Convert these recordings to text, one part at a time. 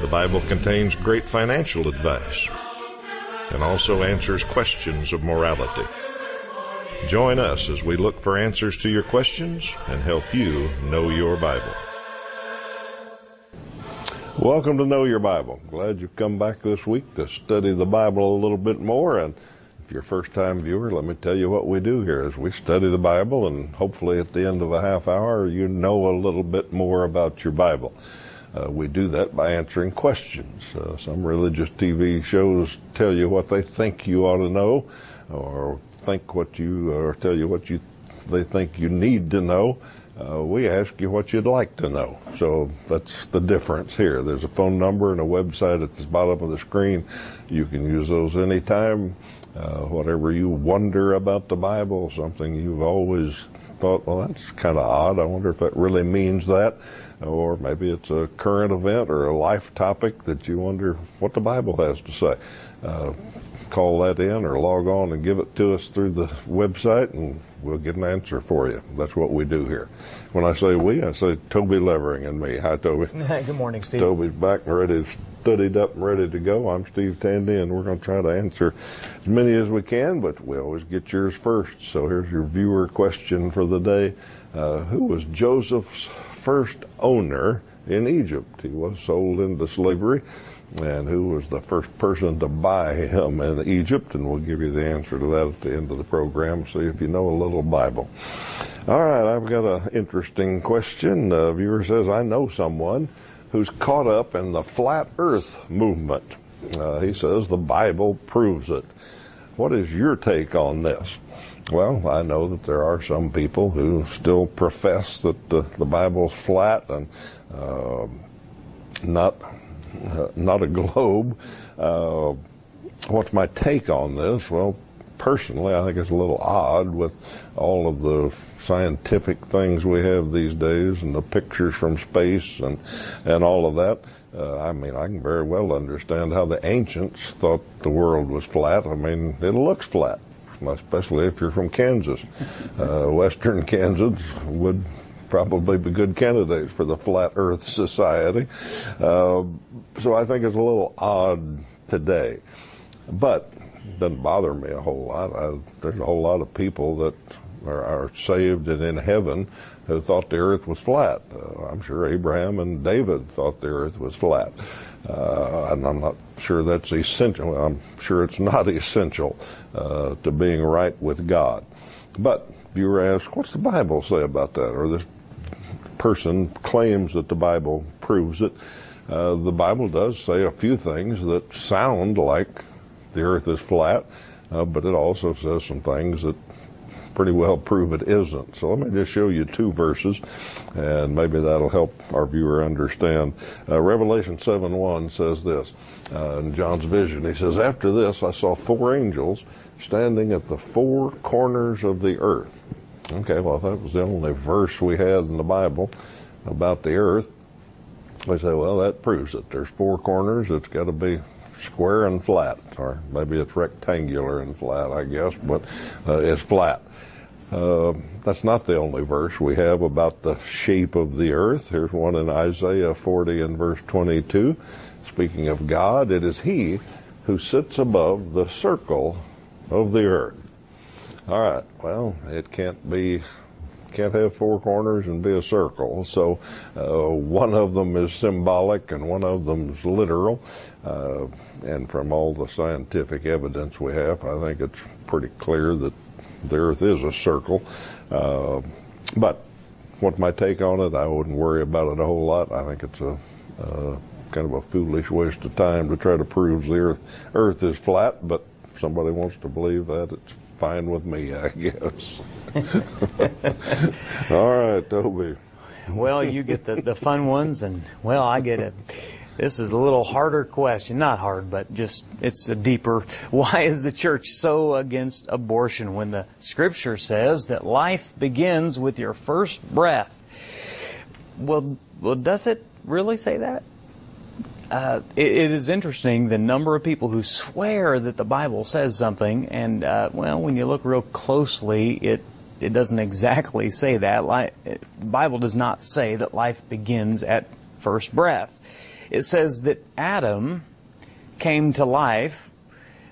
The Bible contains great financial advice and also answers questions of morality. Join us as we look for answers to your questions and help you know your Bible. Welcome to Know Your Bible. Glad you've come back this week to study the Bible a little bit more. And if you're a first time viewer, let me tell you what we do here is we study the Bible and hopefully at the end of a half hour you know a little bit more about your Bible. Uh, we do that by answering questions. Uh, some religious TV shows tell you what they think you ought to know, or think what you, or tell you what you they think you need to know. Uh, we ask you what you'd like to know. So that's the difference here. There's a phone number and a website at the bottom of the screen. You can use those anytime. Uh, whatever you wonder about the Bible, something you've always thought, well, that's kind of odd. I wonder if that really means that or maybe it's a current event or a life topic that you wonder what the Bible has to say. Uh, call that in or log on and give it to us through the website and we'll get an answer for you. That's what we do here. When I say we, I say Toby Levering and me. Hi, Toby. Good morning, Steve. Toby's back and ready, studied up and ready to go. I'm Steve Tandy and we're going to try to answer as many as we can, but we always get yours first. So here's your viewer question for the day. Uh, who was Joseph's first owner in Egypt. He was sold into slavery. And who was the first person to buy him in Egypt? And we'll give you the answer to that at the end of the program. See if you know a little Bible. All right, I've got an interesting question. A viewer says, I know someone who's caught up in the flat earth movement. Uh, he says the Bible proves it. What is your take on this? Well, I know that there are some people who still profess that the, the Bible's flat and uh, not uh, not a globe. Uh, what's my take on this? Well, personally, I think it's a little odd with all of the scientific things we have these days and the pictures from space and and all of that. Uh, I mean, I can very well understand how the ancients thought the world was flat. I mean, it looks flat especially if you're from Kansas. Uh, Western Kansas would probably be good candidates for the Flat Earth Society. Uh, so I think it's a little odd today. But it doesn't bother me a whole lot. I, there's a whole lot of people that are, are, saved and in heaven who thought the earth was flat. Uh, I'm sure Abraham and David thought the earth was flat. Uh, and I'm not sure that's essential. I'm sure it's not essential uh, to being right with God. But if viewer asks, what's the Bible say about that? Or this person claims that the Bible proves it. Uh, the Bible does say a few things that sound like the earth is flat, uh, but it also says some things that pretty well prove it isn't. So let me just show you two verses, and maybe that'll help our viewer understand. Uh, Revelation 7 1 says this uh, in John's vision. He says, After this, I saw four angels standing at the four corners of the earth. Okay, well, that was the only verse we had in the Bible about the earth. We say, well, that proves it. There's four corners. It's got to be square and flat, or maybe it's rectangular and flat, I guess, but uh, it's flat. Uh, that's not the only verse we have about the shape of the earth. Here's one in Isaiah 40 and verse 22. Speaking of God, it is He who sits above the circle of the earth. All right. Well, it can't be, can't have four corners and be a circle. So uh, one of them is symbolic and one of them is literal. Uh, and from all the scientific evidence we have, I think it's pretty clear that the earth is a circle. Uh, but what's my take on it? I wouldn't worry about it a whole lot. I think it's a uh, kind of a foolish waste of time to try to prove the earth earth is flat. But if somebody wants to believe that, it's fine with me, I guess. All right, Toby. Well, you get the, the fun ones, and well, I get a This is a little harder question. Not hard, but just it's a deeper. Why is the church so against abortion when the scripture says that life begins with your first breath? Well, well does it really say that? Uh, it, it is interesting the number of people who swear that the Bible says something, and uh, well, when you look real closely, it it doesn't exactly say that. the Bible does not say that life begins at first breath it says that Adam came to life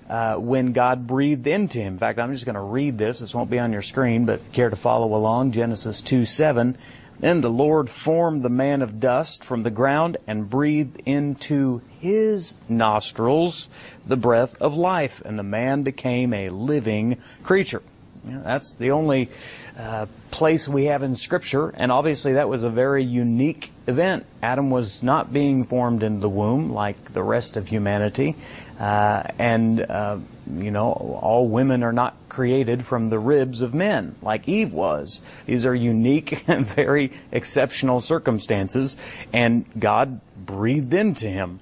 uh, when God breathed into him. In fact, I'm just going to read this. This won't be on your screen, but if you care to follow along, Genesis 2 7. Then the Lord formed the man of dust from the ground and breathed into his nostrils the breath of life, and the man became a living creature. You know, that's the only uh, place we have in Scripture, and obviously that was a very unique event. Adam was not being formed in the womb like the rest of humanity, uh, and uh, you know all women are not created from the ribs of men like Eve was. These are unique and very exceptional circumstances, and God breathed into him,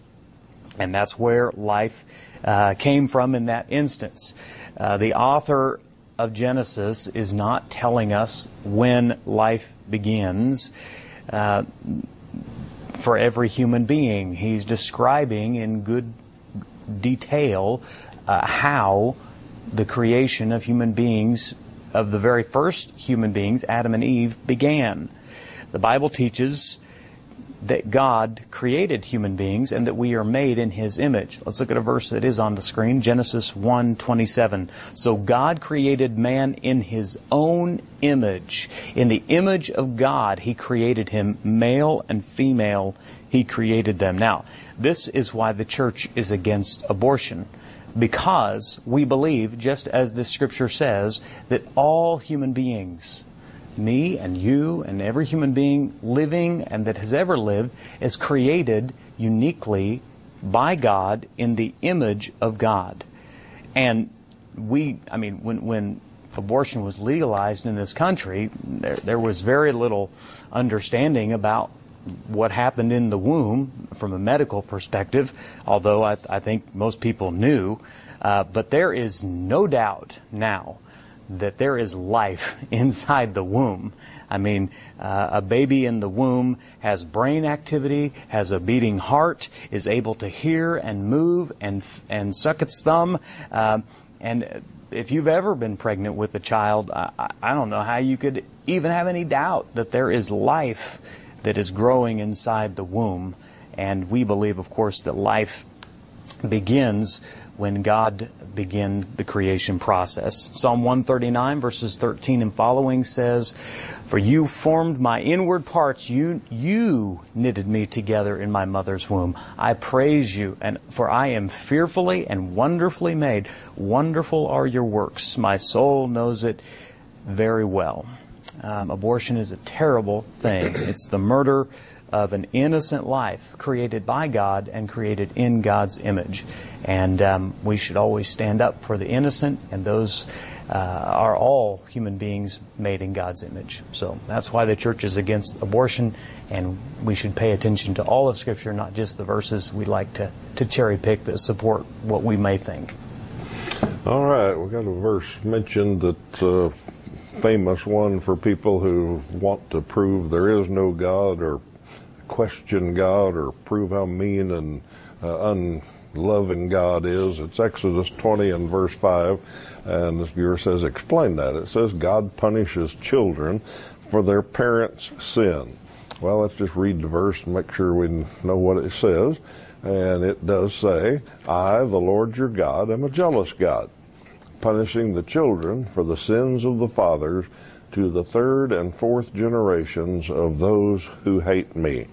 and that's where life uh, came from in that instance. Uh, the author of Genesis is not telling us when life begins uh, for every human being. He's describing in good detail uh, how the creation of human beings, of the very first human beings, Adam and Eve, began. The Bible teaches that God created human beings and that we are made in His image. Let's look at a verse that is on the screen, Genesis 1:27. So God created man in His own image. In the image of God, He created him, male and female, He created them. Now, this is why the church is against abortion. Because we believe, just as the scripture says, that all human beings me and you and every human being living and that has ever lived is created uniquely by God in the image of God. And we, I mean, when, when abortion was legalized in this country, there, there was very little understanding about what happened in the womb from a medical perspective, although I, I think most people knew. Uh, but there is no doubt now that there is life inside the womb. I mean, uh, a baby in the womb has brain activity, has a beating heart, is able to hear and move and and suck its thumb. Uh, and if you've ever been pregnant with a child, I, I don't know how you could even have any doubt that there is life that is growing inside the womb. And we believe, of course, that life begins when God began the creation process. Psalm 139 verses 13 and following says, For you formed my inward parts, you, you knitted me together in my mother's womb. I praise you, and for I am fearfully and wonderfully made. Wonderful are your works. My soul knows it very well. Um, abortion is a terrible thing. It's the murder of an innocent life created by God and created in God's image. And um, we should always stand up for the innocent, and those uh, are all human beings made in God's image. So that's why the church is against abortion, and we should pay attention to all of Scripture, not just the verses we like to, to cherry pick that support what we may think. All right, we got a verse mentioned that. Uh, famous one for people who want to prove there is no God or question God or prove how mean and uh, unloving God is. It's Exodus 20 and verse 5. And this viewer says, explain that. It says God punishes children for their parents' sin. Well, let's just read the verse and make sure we know what it says. And it does say, I, the Lord your God, am a jealous God, punishing the children for the sins of the fathers to the third and fourth generations of those who hate me.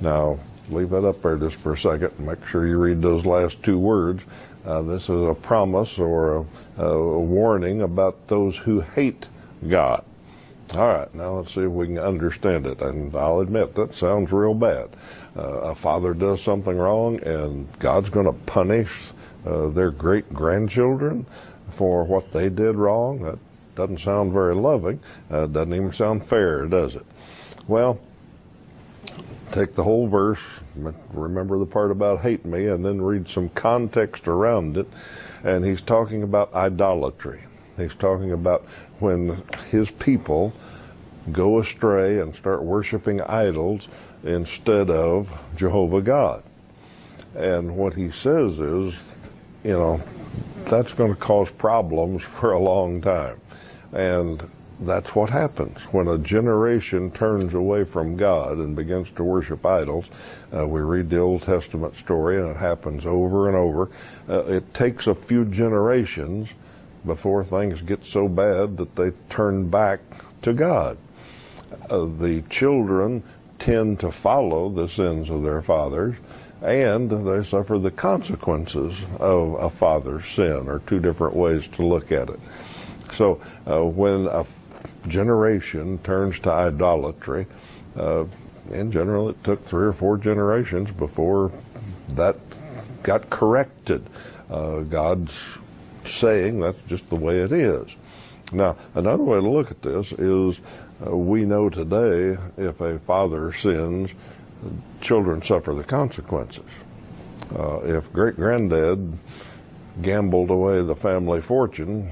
Now, leave that up there just for a second and make sure you read those last two words. Uh, this is a promise or a, a, warning about those who hate God. All right, now let's see if we can understand it. And I'll admit that sounds real bad. Uh, a father does something wrong, and God's going to punish uh, their great grandchildren for what they did wrong. That doesn't sound very loving. Uh, doesn't even sound fair, does it? Well, take the whole verse, remember the part about hate me, and then read some context around it. And he's talking about idolatry. He's talking about when his people go astray and start worshiping idols instead of Jehovah God. And what he says is, you know, that's going to cause problems for a long time. And that's what happens when a generation turns away from God and begins to worship idols. Uh, we read the Old Testament story, and it happens over and over. Uh, it takes a few generations before things get so bad that they turn back to God. Uh, the children tend to follow the sins of their fathers, and they suffer the consequences of a father's sin, or two different ways to look at it. So uh, when a generation turns to idolatry, uh, in general, it took three or four generations before that got corrected. Uh, God's saying that's just the way it is. Now, another way to look at this is uh, we know today if a father sins, children suffer the consequences. Uh, if great granddad gambled away the family fortune,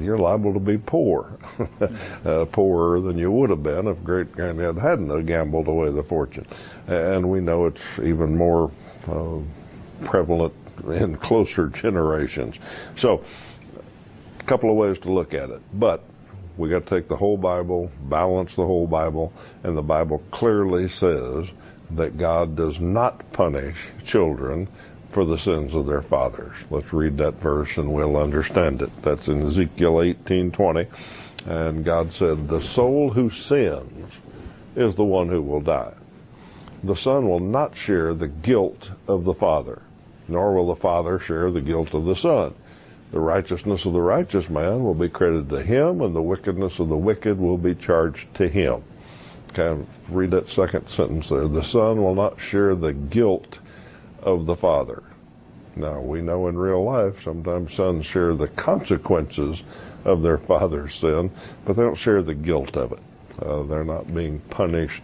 you're liable to be poor, uh, poorer than you would have been if great granddad hadn't gambled away the fortune. And we know it's even more uh, prevalent in closer generations. So, a couple of ways to look at it, but we got to take the whole Bible, balance the whole Bible, and the Bible clearly says that God does not punish children for the sins of their fathers. Let's read that verse and we'll understand it. That's in Ezekiel 18:20. And God said, "The soul who sins is the one who will die. The son will not share the guilt of the father, nor will the father share the guilt of the son. The righteousness of the righteous man will be credited to him, and the wickedness of the wicked will be charged to him." Kind of read that second sentence there. The son will not share the guilt of the Father. Now, we know in real life sometimes sons share the consequences of their father's sin, but they don't share the guilt of it. Uh, they're not being punished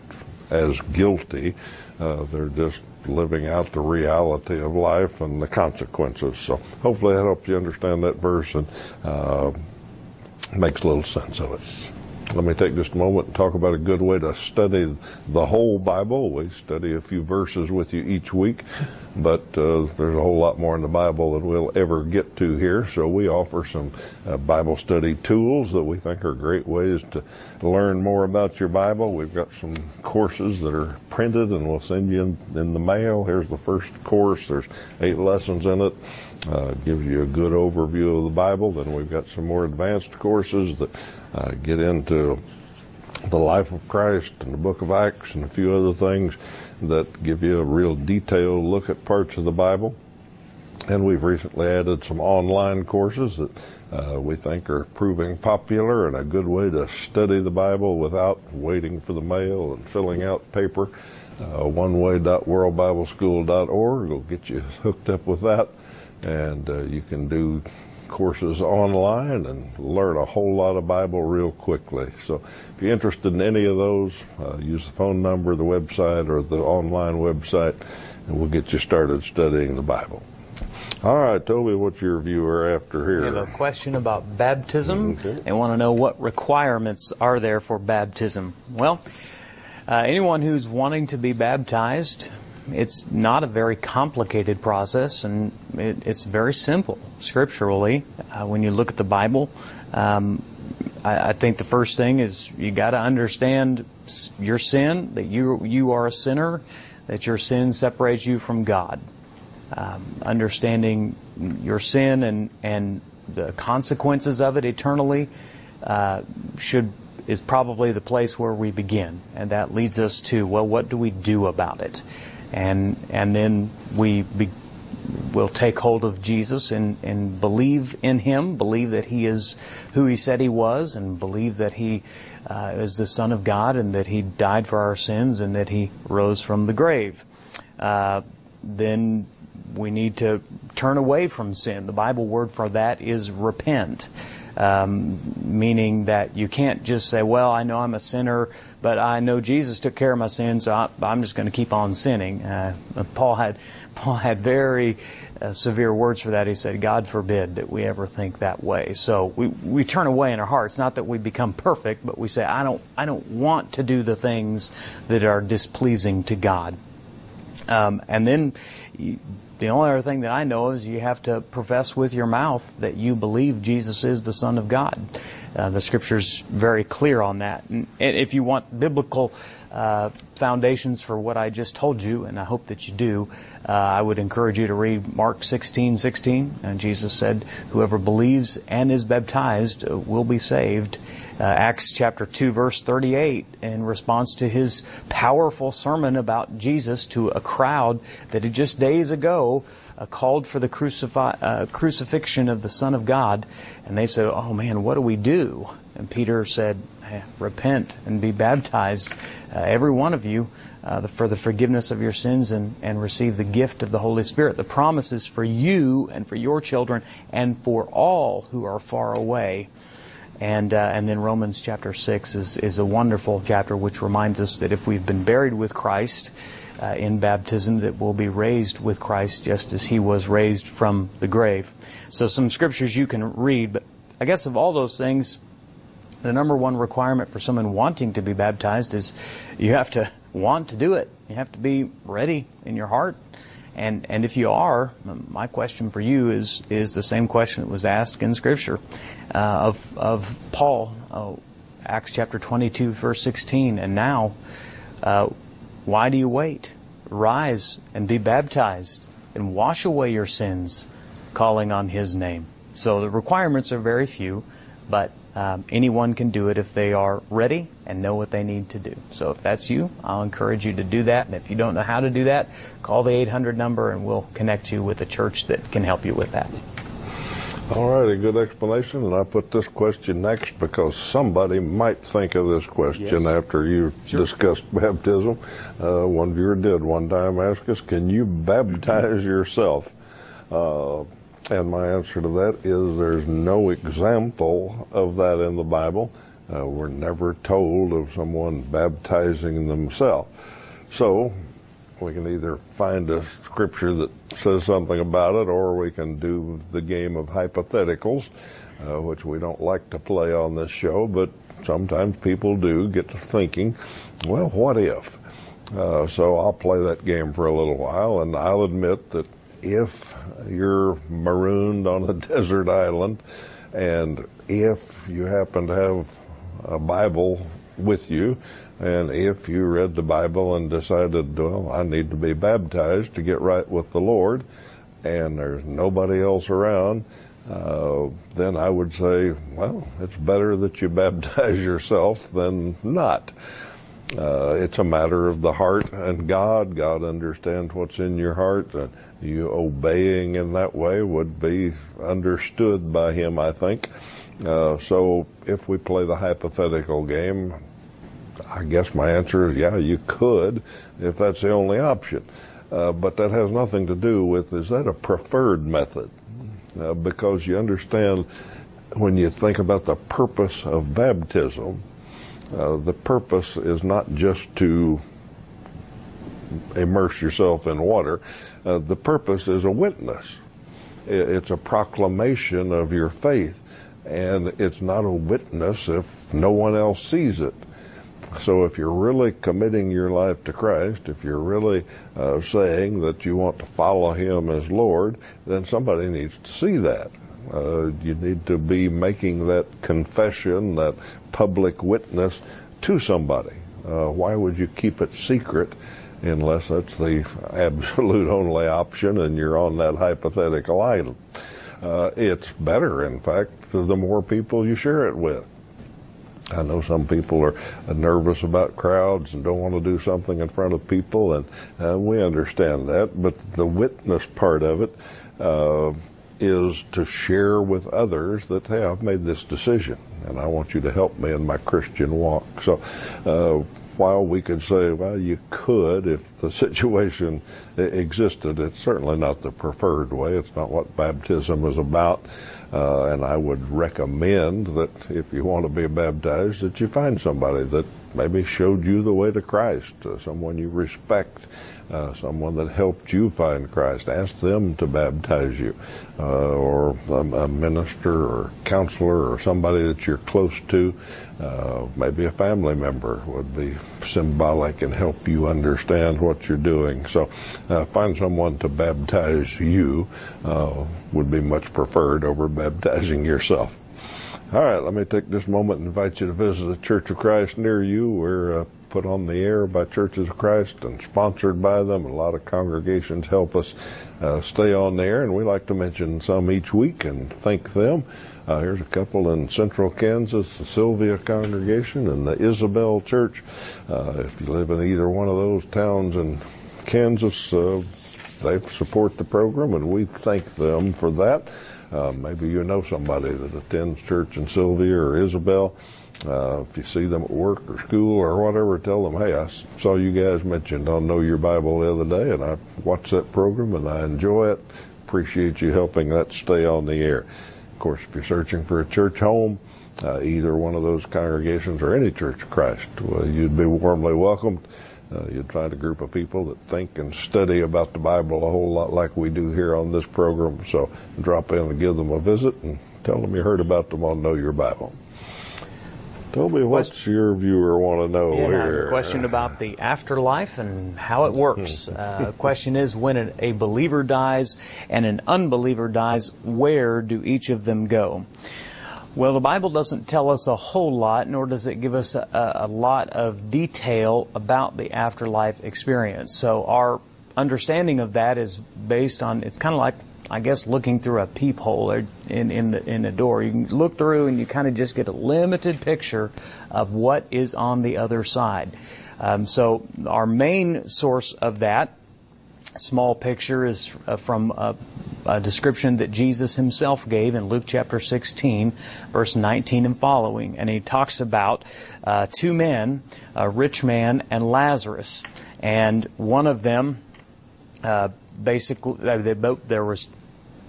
as guilty. Uh, they're just living out the reality of life and the consequences. So hopefully that helps you understand that verse and uh, makes a little sense of it. Let me take just a moment and talk about a good way to study the whole Bible. We study a few verses with you each week, but uh, there's a whole lot more in the Bible than we'll ever get to here. So we offer some uh, Bible study tools that we think are great ways to learn more about your Bible. We've got some courses that are printed and we'll send you in, in the mail. Here's the first course. There's eight lessons in it. Uh, gives you a good overview of the Bible. Then we've got some more advanced courses that uh, get into the life of Christ and the book of Acts and a few other things that give you a real detailed look at parts of the Bible. And we've recently added some online courses that uh, we think are proving popular and a good way to study the Bible without waiting for the mail and filling out paper. Uh, oneway.worldbibleschool.org will get you hooked up with that, and uh, you can do courses online and learn a whole lot of Bible real quickly. So if you're interested in any of those, uh, use the phone number, the website, or the online website, and we'll get you started studying the Bible. All right, Toby, what's your viewer after here? We have a question about baptism okay. and want to know what requirements are there for baptism. Well, uh, anyone who's wanting to be baptized it's not a very complicated process, and it, it's very simple scripturally. Uh, when you look at the Bible, um, I, I, think the first thing is you got to understand your sin, that you you are a sinner, that your sin separates you from God. Um, understanding your sin and and the consequences of it eternally uh, should is probably the place where we begin, and that leads us to well, what do we do about it? And and then we be, will take hold of Jesus and, and believe in Him, believe that He is who He said He was, and believe that He uh, is the Son of God, and that He died for our sins, and that He rose from the grave. Uh, then we need to turn away from sin. The Bible word for that is repent. Um, meaning that you can't just say, well, I know I'm a sinner, but I know Jesus took care of my sins, so I, I'm just going to keep on sinning. Uh, Paul had, Paul had very uh, severe words for that. He said, God forbid that we ever think that way. So we, we turn away in our hearts. Not that we become perfect, but we say, I don't, I don't want to do the things that are displeasing to God. Um, and then the only other thing that I know is you have to profess with your mouth that you believe Jesus is the Son of God. Uh, the Scripture's very clear on that. And if you want biblical uh, foundations for what I just told you, and I hope that you do, uh, I would encourage you to read Mark 16, 16. And Jesus said, whoever believes and is baptized will be saved. Uh, Acts chapter 2 verse 38 in response to his powerful sermon about Jesus to a crowd that had just days ago uh, called for the crucifi- uh, crucifixion of the Son of God. And they said, oh man, what do we do? And Peter said, repent and be baptized, uh, every one of you, uh, for the forgiveness of your sins and, and receive the gift of the Holy Spirit. The promise is for you and for your children and for all who are far away. And, uh, and then Romans chapter 6 is, is a wonderful chapter which reminds us that if we've been buried with Christ uh, in baptism, that we'll be raised with Christ just as he was raised from the grave. So some scriptures you can read, but I guess of all those things, the number one requirement for someone wanting to be baptized is you have to want to do it. You have to be ready in your heart. And, and if you are, my question for you is, is the same question that was asked in Scripture uh, of, of Paul, uh, Acts chapter 22, verse 16. And now, uh, why do you wait? Rise and be baptized and wash away your sins, calling on His name. So the requirements are very few, but um, anyone can do it if they are ready and know what they need to do. So if that's you, I'll encourage you to do that. And if you don't know how to do that, call the 800 number and we'll connect you with a church that can help you with that. All right, a good explanation. And I put this question next because somebody might think of this question Yes. after you Sure. discussed baptism. Uh, one viewer did one time ask us, Can you baptize yourself? Uh, and my answer to that is there's no example of that in the Bible. Uh, we're never told of someone baptizing themselves. So we can either find a scripture that says something about it, or we can do the game of hypotheticals, uh, which we don't like to play on this show, but sometimes people do get to thinking, well, what if? Uh, so I'll play that game for a little while, and I'll admit that if you're marooned on a desert island, and if you happen to have a Bible with you, and if you read the Bible and decided, well, I need to be baptized to get right with the Lord, and there's nobody else around, uh, then I would say, well, it's better that you baptize yourself than not. Uh, it's a matter of the heart and God. God understands what's in your heart, you obeying in that way would be understood by Him, I think. Uh, so if we play the hypothetical game, I guess my answer is yeah, you could if that's the only option. Uh, but that has nothing to do with is that a preferred method? Uh, because you understand when you think about the purpose of baptism, uh, the purpose is not just to immerse yourself in water. Uh, the purpose is a witness. It's a proclamation of your faith, and it's not a witness if no one else sees it. So if you're really committing your life to Christ, if you're really uh, saying that you want to follow Him as Lord, then somebody needs to see that. Uh, you need to be making that confession, that public witness to somebody. Uh, why would you keep it secret unless that's the absolute only option and you're on that hypothetical island? Uh, it's better, in fact, the more people you share it with. I know some people are uh, nervous about crowds and don't want to do something in front of people, and uh, we understand that. But the witness part of it uh, is to share with others that, hey, I've made this decision, and I want you to help me in my Christian walk. So uh, while we could say, well, you could if the situation existed. It's certainly not the preferred way. It's not what baptism is about. Uh, and I would recommend that if you want to be baptized, that you find somebody that maybe showed you the way to Christ, uh, someone you respect, uh, someone that helped you find Christ. Ask them to baptize you, uh, or a, a, minister or counselor or somebody that you're close to. Uh, maybe a family member would be symbolic and help you understand what you're doing. So uh, find someone to baptize you uh, would be much preferred over baptizing yourself. All right, let me take this moment and invite you to visit a Church of Christ near you. We're uh, put on the air by Churches of Christ and sponsored by them. A lot of congregations help us uh, stay on the air, and we like to mention some each week and thank them. Uh, here's a couple in central Kansas, the Sylvia congregation and the Isabel Church. Uh, if you live in either one of those towns in Kansas, uh, they support the program, and we thank them for that. Uh, maybe you know somebody that attends church in Sylvia or Isabel. Uh, if you see them at work or school or whatever, tell them, hey, I saw you guys mentioned on Know Your Bible the other day, and I watched that program and I enjoy it. Appreciate you helping that stay on the air. Of course, if you're searching for a church home, uh, either one of those congregations or any Church of Christ, well, you'd be warmly welcomed. Uh, you'd find a group of people that think and study about the Bible a whole lot like we do here on this program. So drop in and give them a visit and tell them you heard about them on Know Your Bible. Tell me what's your viewer want to know yeah, here. question about the afterlife and how it works. uh, question is when a believer dies and an unbeliever dies, where do each of them go? Well, the Bible doesn't tell us a whole lot, nor does it give us a, a lot of detail about the afterlife experience. So our understanding of that is based on, it's kind of like, I guess, looking through a peephole in, in, the, in the door. You can look through and you kind of just get a limited picture of what is on the other side. Um, so our main source of that small picture is uh, from a, a, description that Jesus himself gave in Luke chapter 16, verse 19 and following. And he talks about uh, two men, a rich man and Lazarus. And one of them, uh, basically, uh, they both, there was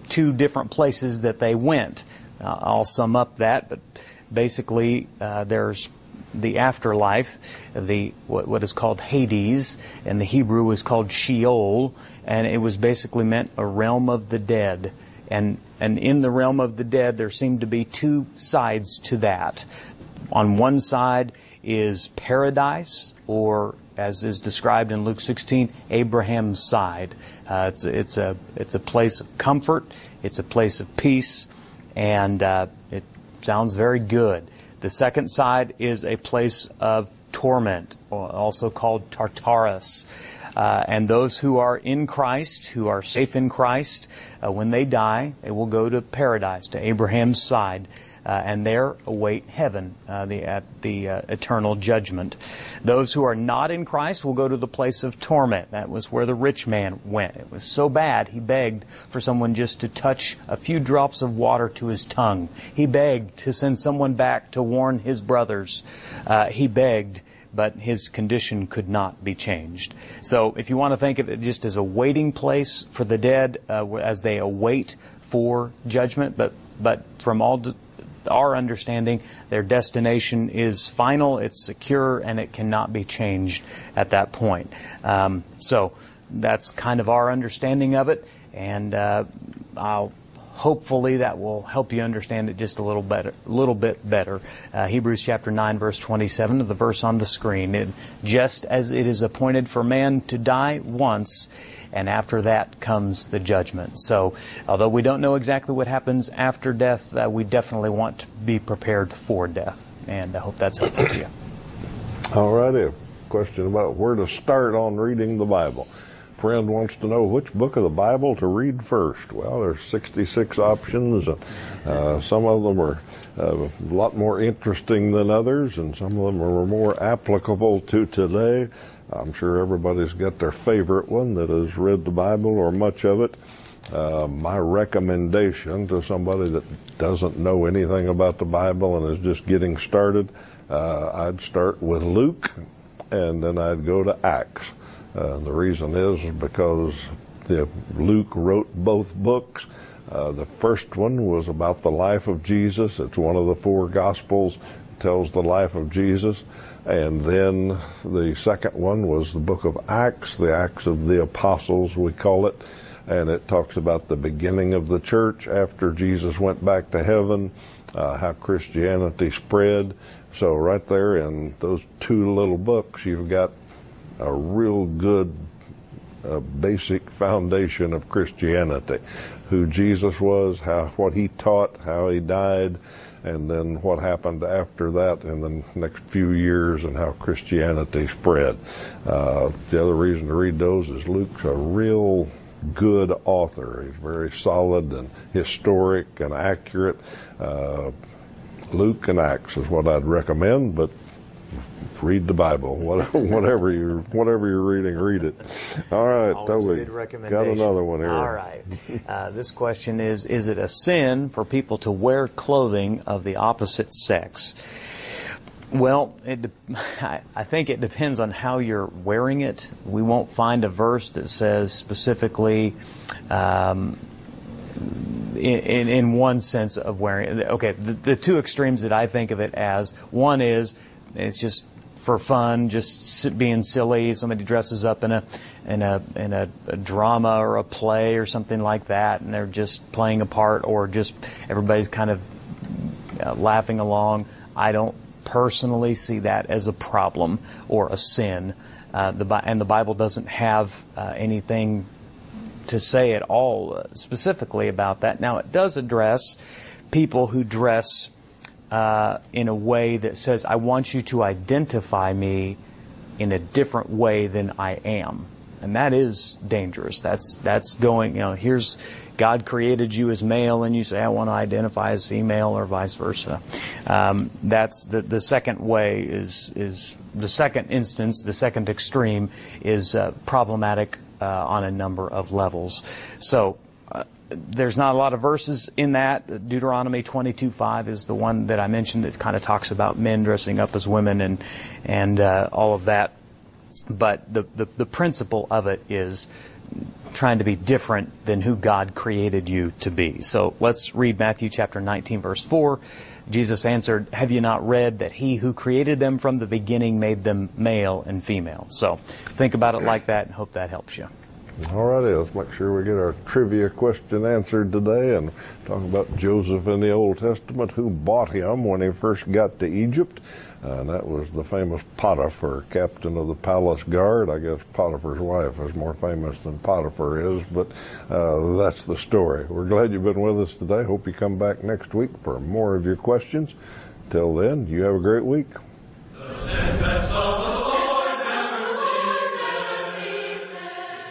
two different places that they went. Uh, I'll sum up that, but basically, uh, there's the afterlife, the what, what is called Hades, and the Hebrew is called Sheol, and it was basically meant a realm of the dead. And and in the realm of the dead, there seemed to be two sides to that. On one side is paradise, or as is described in Luke 16, Abraham's side. Uh, it's, it's a it's a place of comfort. It's a place of peace, and uh, it sounds very good. The second side is a place of torment, also called Tartarus. Uh, and those who are in Christ, who are safe in Christ, uh, when they die, they will go to paradise, to Abraham's side and there await heaven, uh, the, at the uh, eternal judgment. Those who are not in Christ will go to the place of torment. That was where the rich man went. It was so bad, he begged for someone just to touch a few drops of water to his tongue. He begged to send someone back to warn his brothers. Uh, he begged but his condition could not be changed. So if you want to think of it just as a waiting place for the dead uh, as they await for judgment, but but from all our understanding, their destination is final, it's secure, and it cannot be changed at that point. Um, so that's kind of our understanding of it, and uh, I'll hopefully that will help you understand it just a little better, a little bit better. Uh, Hebrews chapter 9 verse 27 of the verse on the screen. It, just as it is appointed for man to die once, and after that comes the judgment. So, although we don't know exactly what happens after death, uh, we definitely want to be prepared for death. And I hope that's helpful to you. All righty. Question about where to start on reading the Bible. Friend wants to know which book of the Bible to read first. Well, there's 66 options. Uh, some of them are uh, a lot more interesting than others, and some of them are more applicable to today. I'm sure everybody's got their favorite one that has read the Bible or much of it. Uh, my recommendation to somebody that doesn't know anything about the Bible and is just getting started, uh, I'd start with Luke and then I'd go to Acts. Uh, the reason is because the, Luke wrote both books. Uh, the first one was about the life of Jesus. It's one of the four Gospels, tells the life of Jesus. And then the second one was the book of Acts, the Acts of the Apostles, we call it. And it talks about the beginning of the church after Jesus went back to heaven, uh, how Christianity spread. So, right there in those two little books, you've got a real good uh, basic foundation of Christianity who Jesus was, how what he taught, how he died, and then what happened after that in the next few years and how Christianity spread. Uh, the other reason to read those is Luke's a real good author. He's very solid and historic and accurate. Uh, Luke and Acts is what I'd recommend, but read the Bible. Whatever you're whatever you're reading, read it. All right, Always Toby. good recommendation. Got another one here. All right. Uh, this question is: Is it a sin for people to wear clothing of the opposite sex? Well, it, de- I think it depends on how you're wearing it. We won't find a verse that says specifically. Um, in, in one sense of wearing. Okay, the, the two extremes that I think of it as one is it's just for fun, just being silly. Somebody dresses up in a in a in a, a drama or a play or something like that, and they're just playing a part, or just everybody's kind of uh, laughing along. I don't personally see that as a problem or a sin. Uh, the and the Bible doesn't have uh, anything to say at all uh, specifically about that. Now, it does address people who dress uh, in a way that says, I want you to identify me in a different way than I am. And that is dangerous. That's, that's going, you know, here's, God created you as male and you say, I want to identify as female or vice versa. Um, that's the, the second way is, is the second instance, the second extreme is uh, problematic uh, on a number of levels. So, there's not a lot of verses in that. Deuteronomy 22:5 is the one that I mentioned that kind of talks about men dressing up as women and and uh, all of that. But the, the the principle of it is trying to be different than who God created you to be. So let's read Matthew chapter 19 verse 4. Jesus answered, Have you not read that he who created them from the beginning made them male and female? So think about it like that and hope that helps you. All righty, let's make sure we get our trivia question answered today and talk about Joseph in the Old Testament, who bought him when he first got to Egypt. Uh, and that was the famous Potiphar, captain of the palace guard. I guess Potiphar's wife is more famous than Potiphar is, but uh, that's the story. We're glad you've been with us today. Hope you come back next week for more of your questions. Till then, you have a great week.